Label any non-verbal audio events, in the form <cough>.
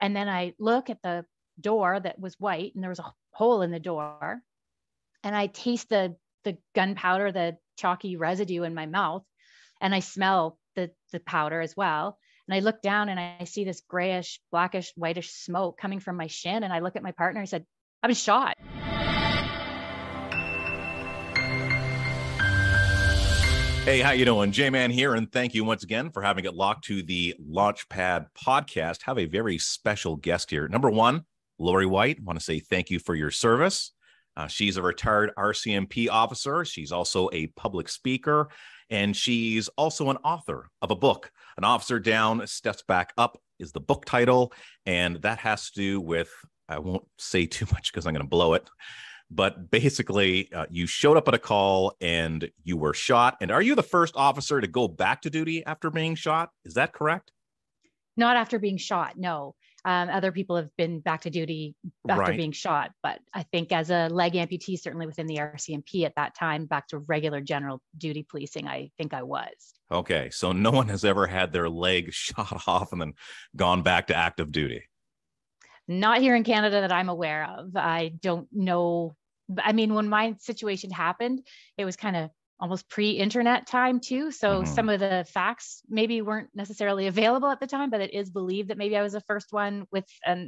And then I look at the door that was white and there was a hole in the door. And I taste the the gunpowder, the chalky residue in my mouth, and I smell the the powder as well. And I look down and I see this grayish, blackish, whitish smoke coming from my shin. And I look at my partner. I said, "I was shot." Hey, how you doing? J-Man here, and thank you once again for having it locked to the Launchpad podcast. Have a very special guest here. Number one, Laurie White. I want to say thank you for your service. Uh, she's a retired RCMP officer. She's also a public speaker, and she's also an author of a book. An officer down steps back up is the book title, and that has to do with I won't say too much because I'm going to blow it but basically uh, you showed up at a call and you were shot and are you the first officer to go back to duty after being shot? Is that correct? Not after being shot no. Um, other people have been back to duty after Right. being shot but i think as a leg amputee certainly within the rcmp at that time back to regular general duty policing i think i was. Okay so no one has ever had their leg <laughs> shot off and then gone back to active duty? Not here in canada that i'm aware of. I don't know i mean when my situation happened it was kind of almost pre-internet time too so Mhm. some of the facts maybe weren't necessarily available at the time but it is believed that maybe i was the first one with an